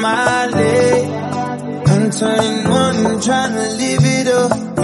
my leg. I'm 21 and trying to live it up.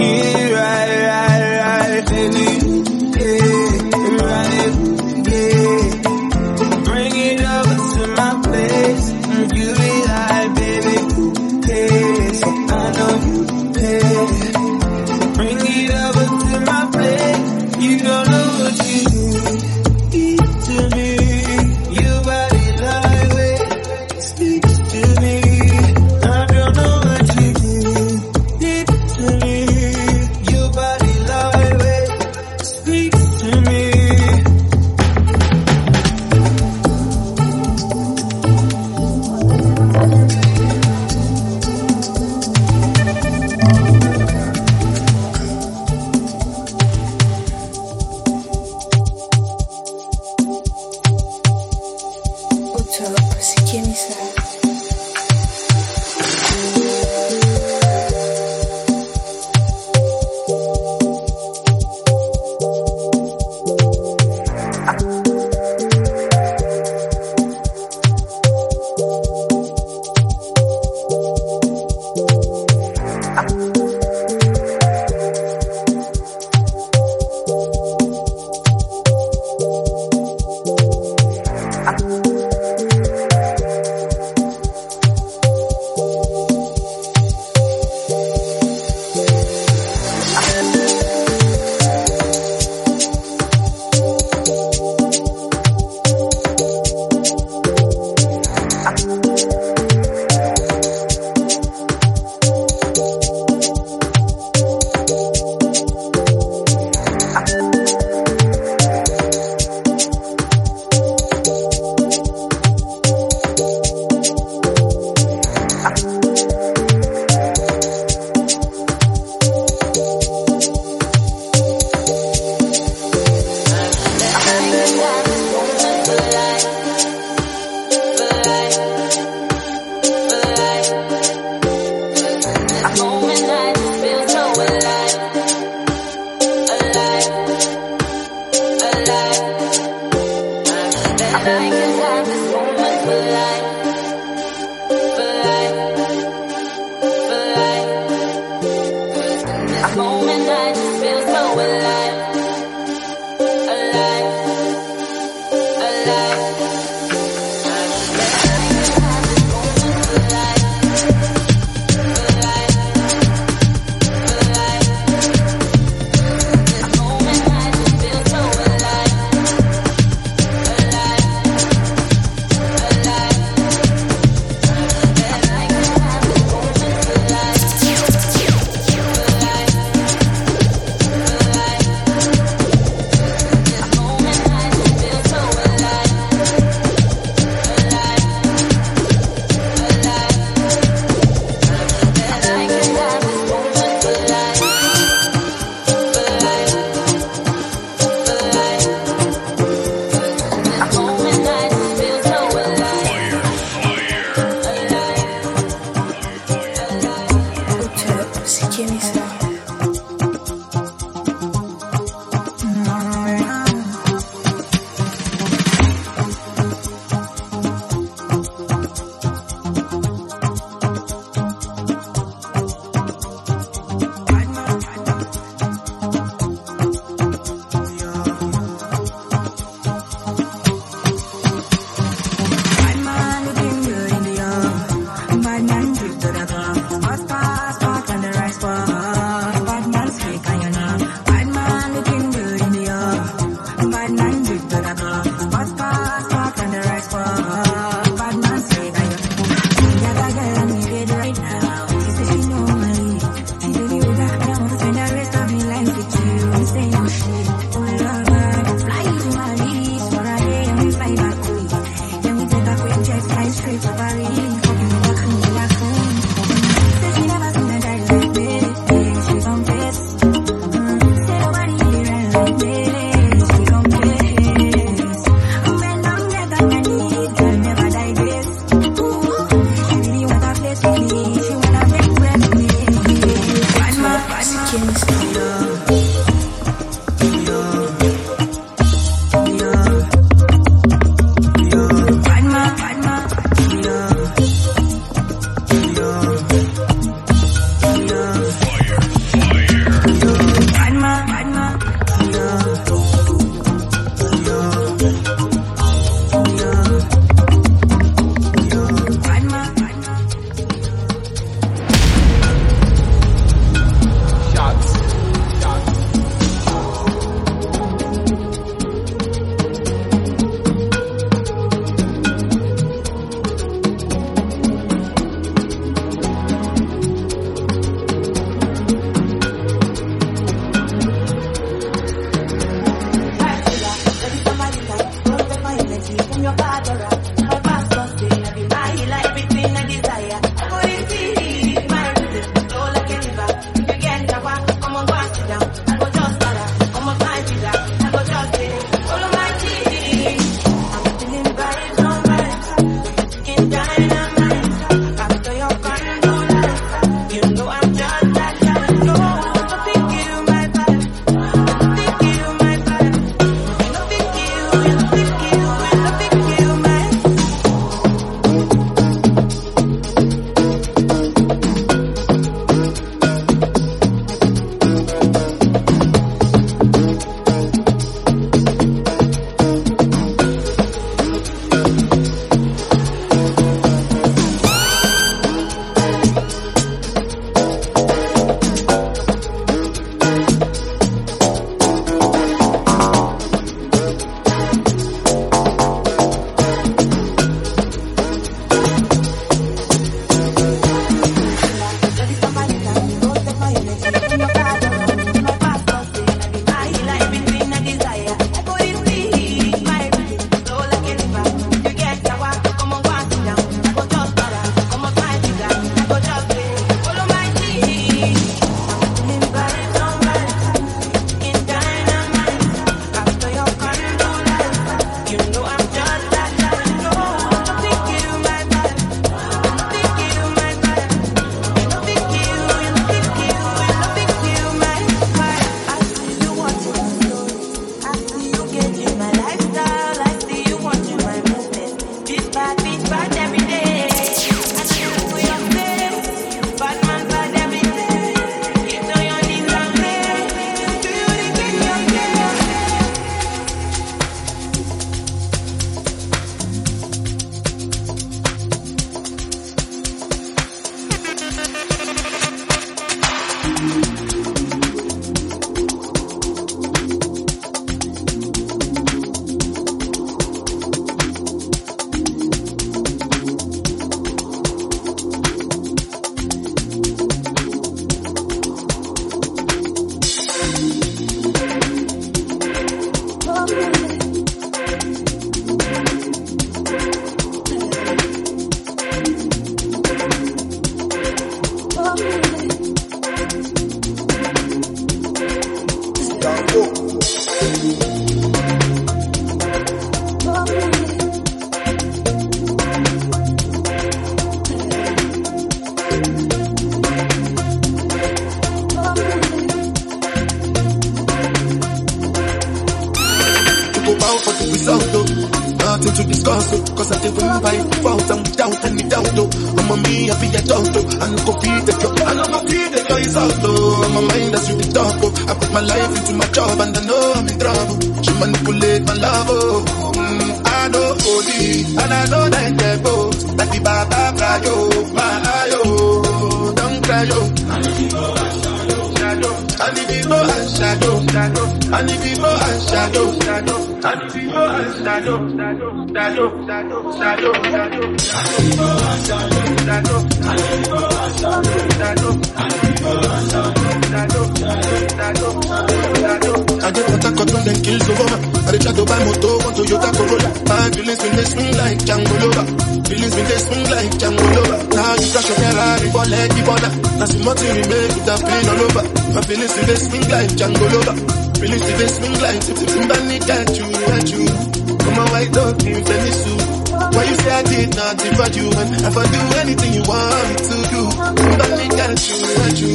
I get what I got on them kills over. I dey try to buy motor, one Toyota Corolla. My feelings been they swing like Django Lover. Feelings been they swing like Django Lover. Now you crash your Ferrari, let the border. Now see nothing remain with that pain all over. My feelings been they swing like Django Lover. Feelings been they swing like Timbani got you, got you. On, white dog in Venice Why you say I did nothing for you? And if I do anything you want me to do, Timbani got you, got you.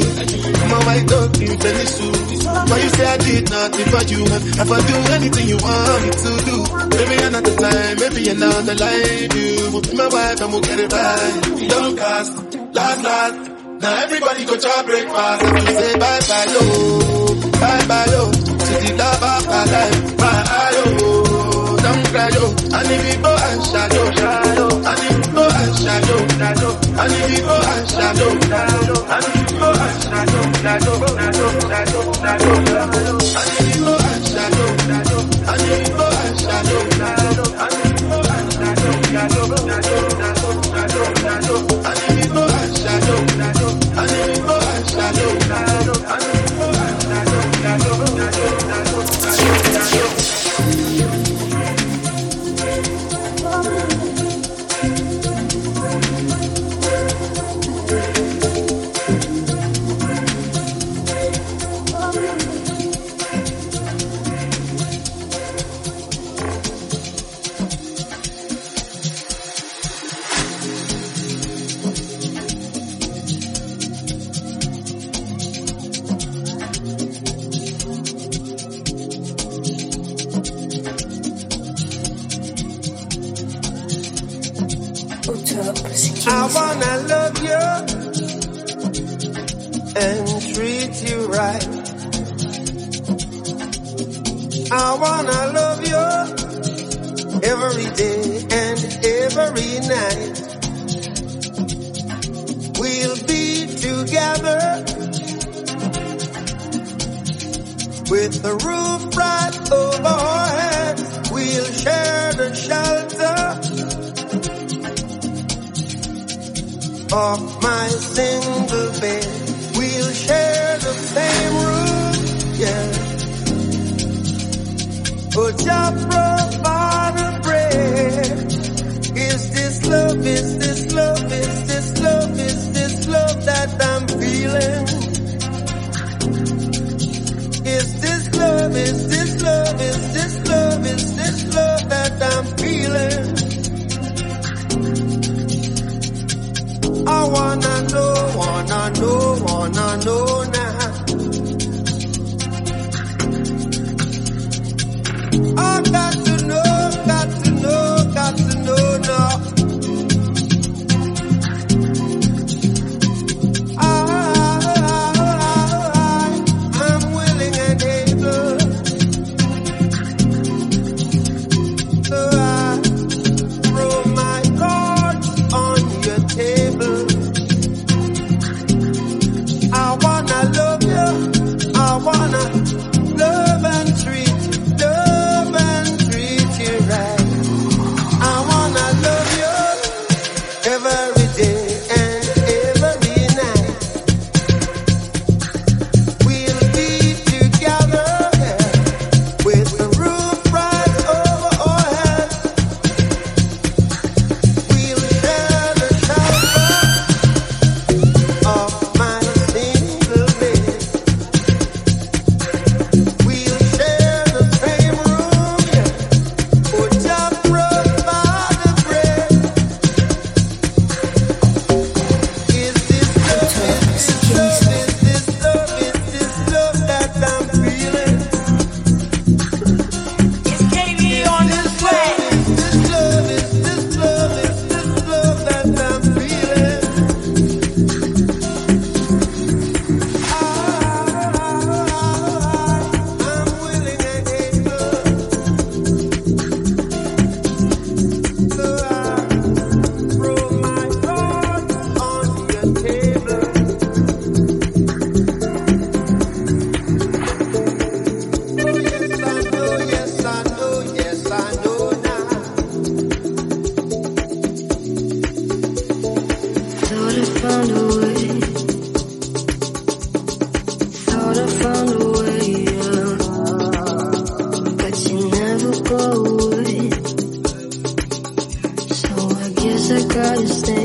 On, white dog in Venice Why you say I did nothing for you? And if I do anything you want me to do, maybe another time, maybe another life. You will be my wife and we'll get it right. Don't cast, last, last. Now everybody go to breakfast and we say bye oh. bye yo, oh. bye bye yo. To the love of my life, my yo, and if you go and shadow, shadow, and if you go and shadow, shadow, and if you go and shadow, shadow, and if you go and shadow, shadow, shadow, shadow, shadow, shadow, and if you go and treat you right. I wanna love you every day and every night. We'll be together with the roof right over our heads. We'll share the shelter of my single bed. Share the same room, yeah. Oh, just provide a bread. Is this love, is this love, is this love, is this love that I'm feeling? Is this love, is this love, is this love, is this love that I'm feeling? I wanna know, wanna know, wanna know now. gotta stay.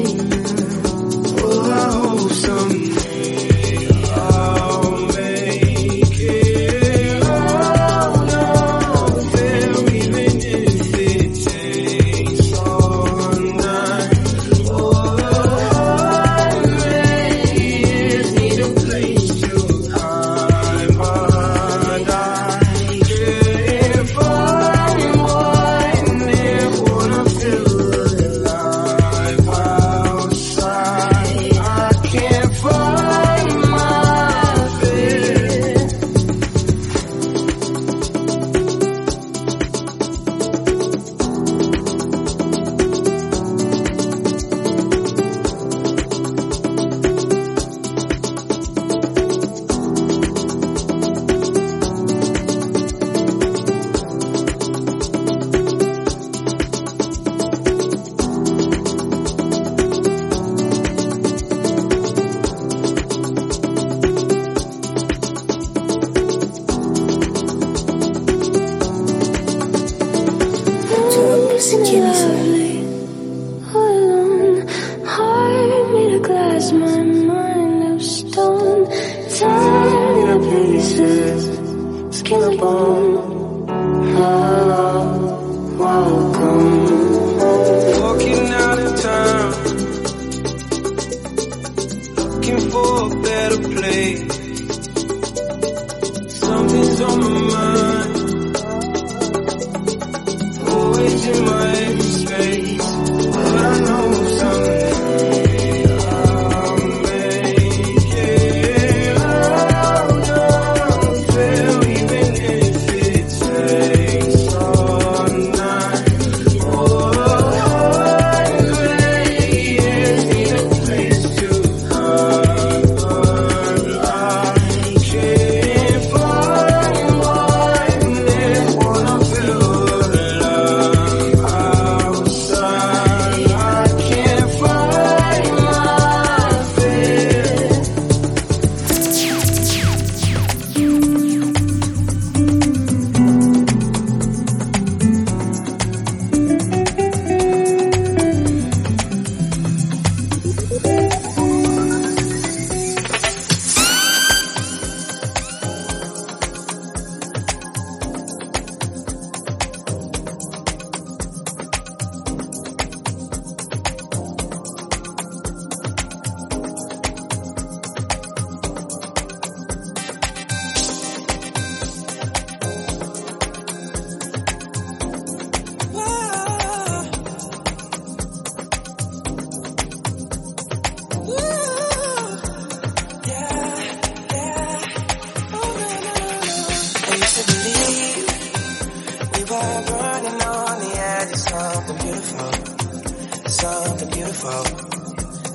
Something beautiful.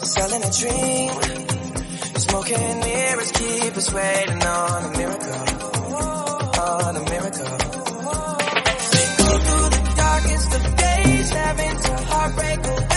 Selling a dream. Smoking mirrors keep us waiting on a miracle. On a miracle. Go through the darkest of days, having to heartbreak.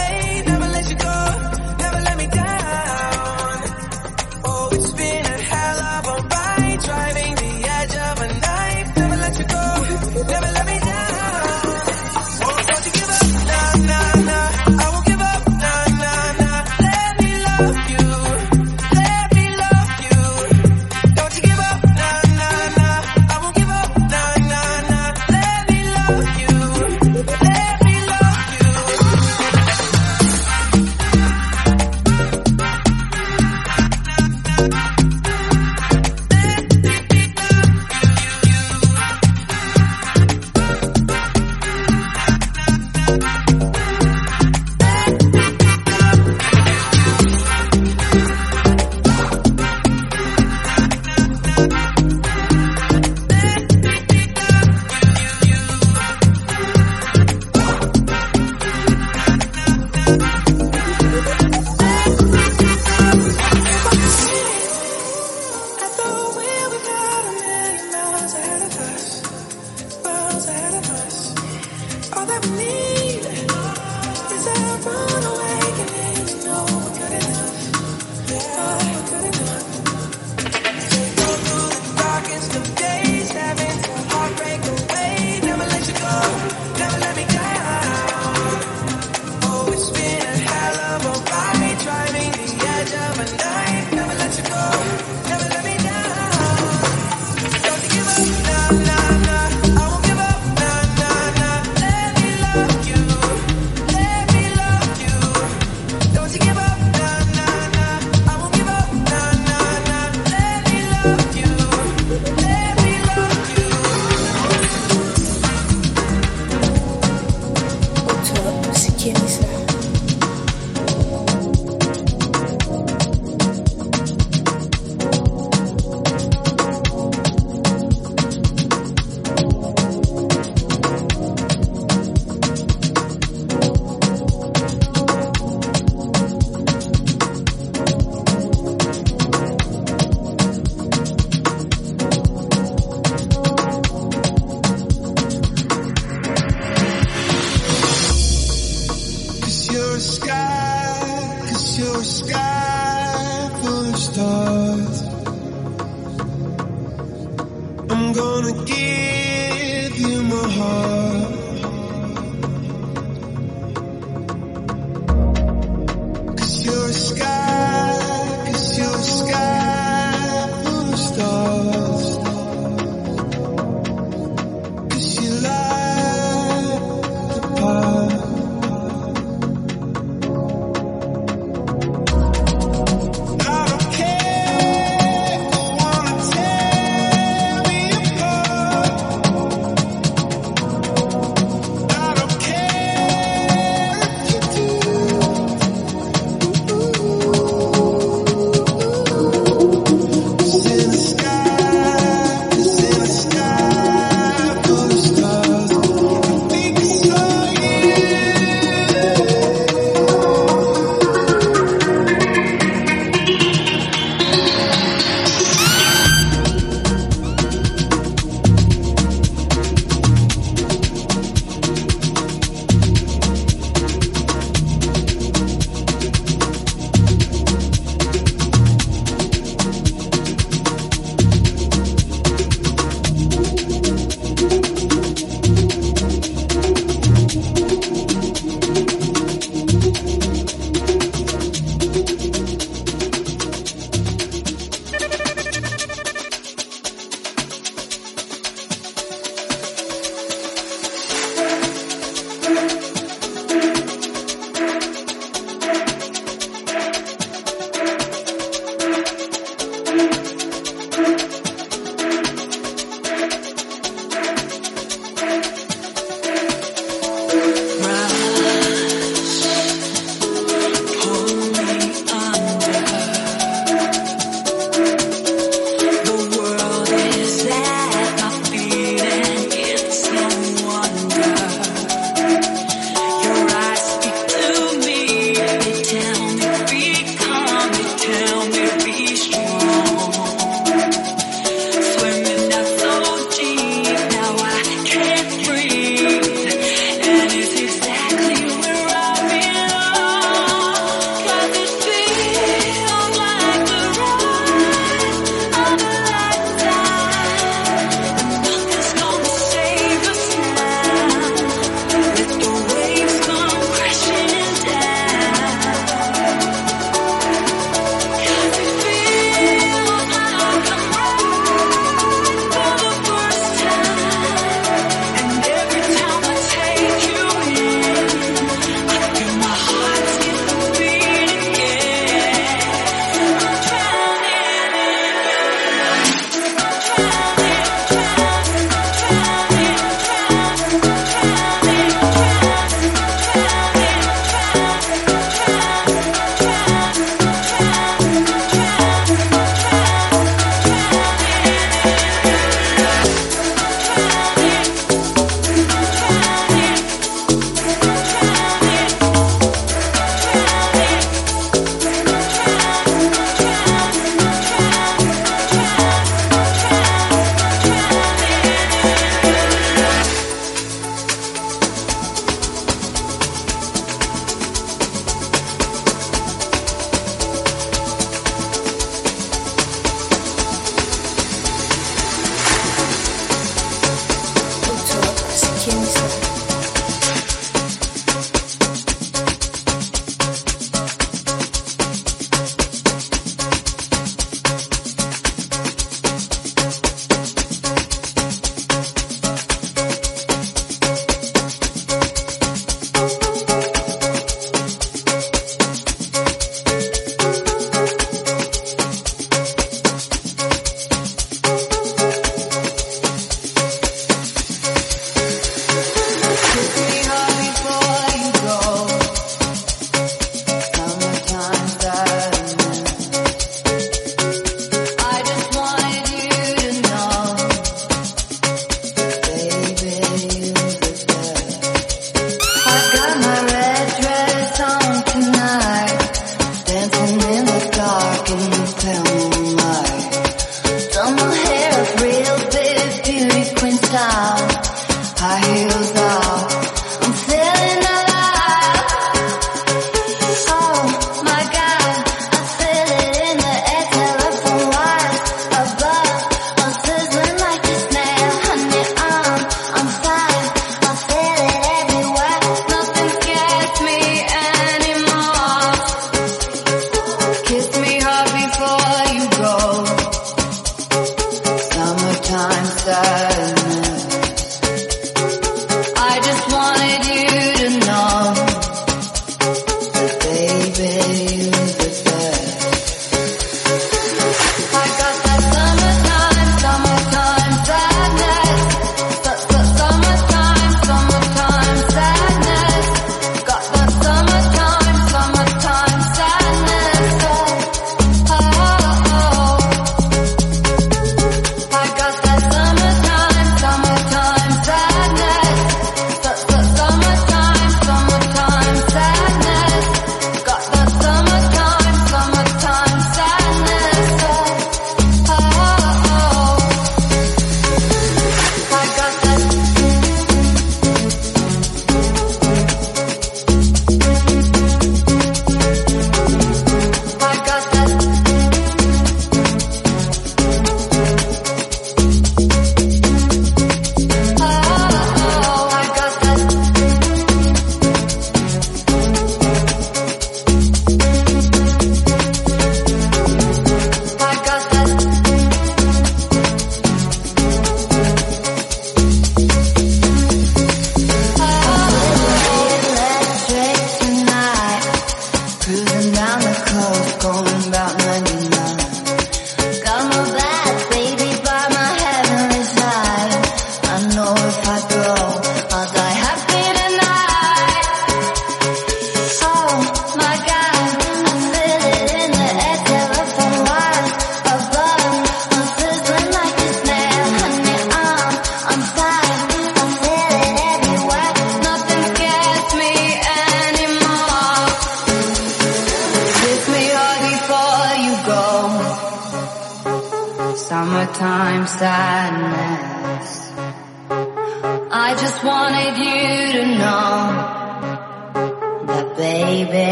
buscar.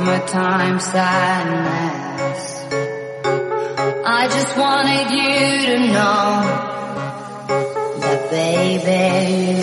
Summertime sadness. I just wanted you to know that baby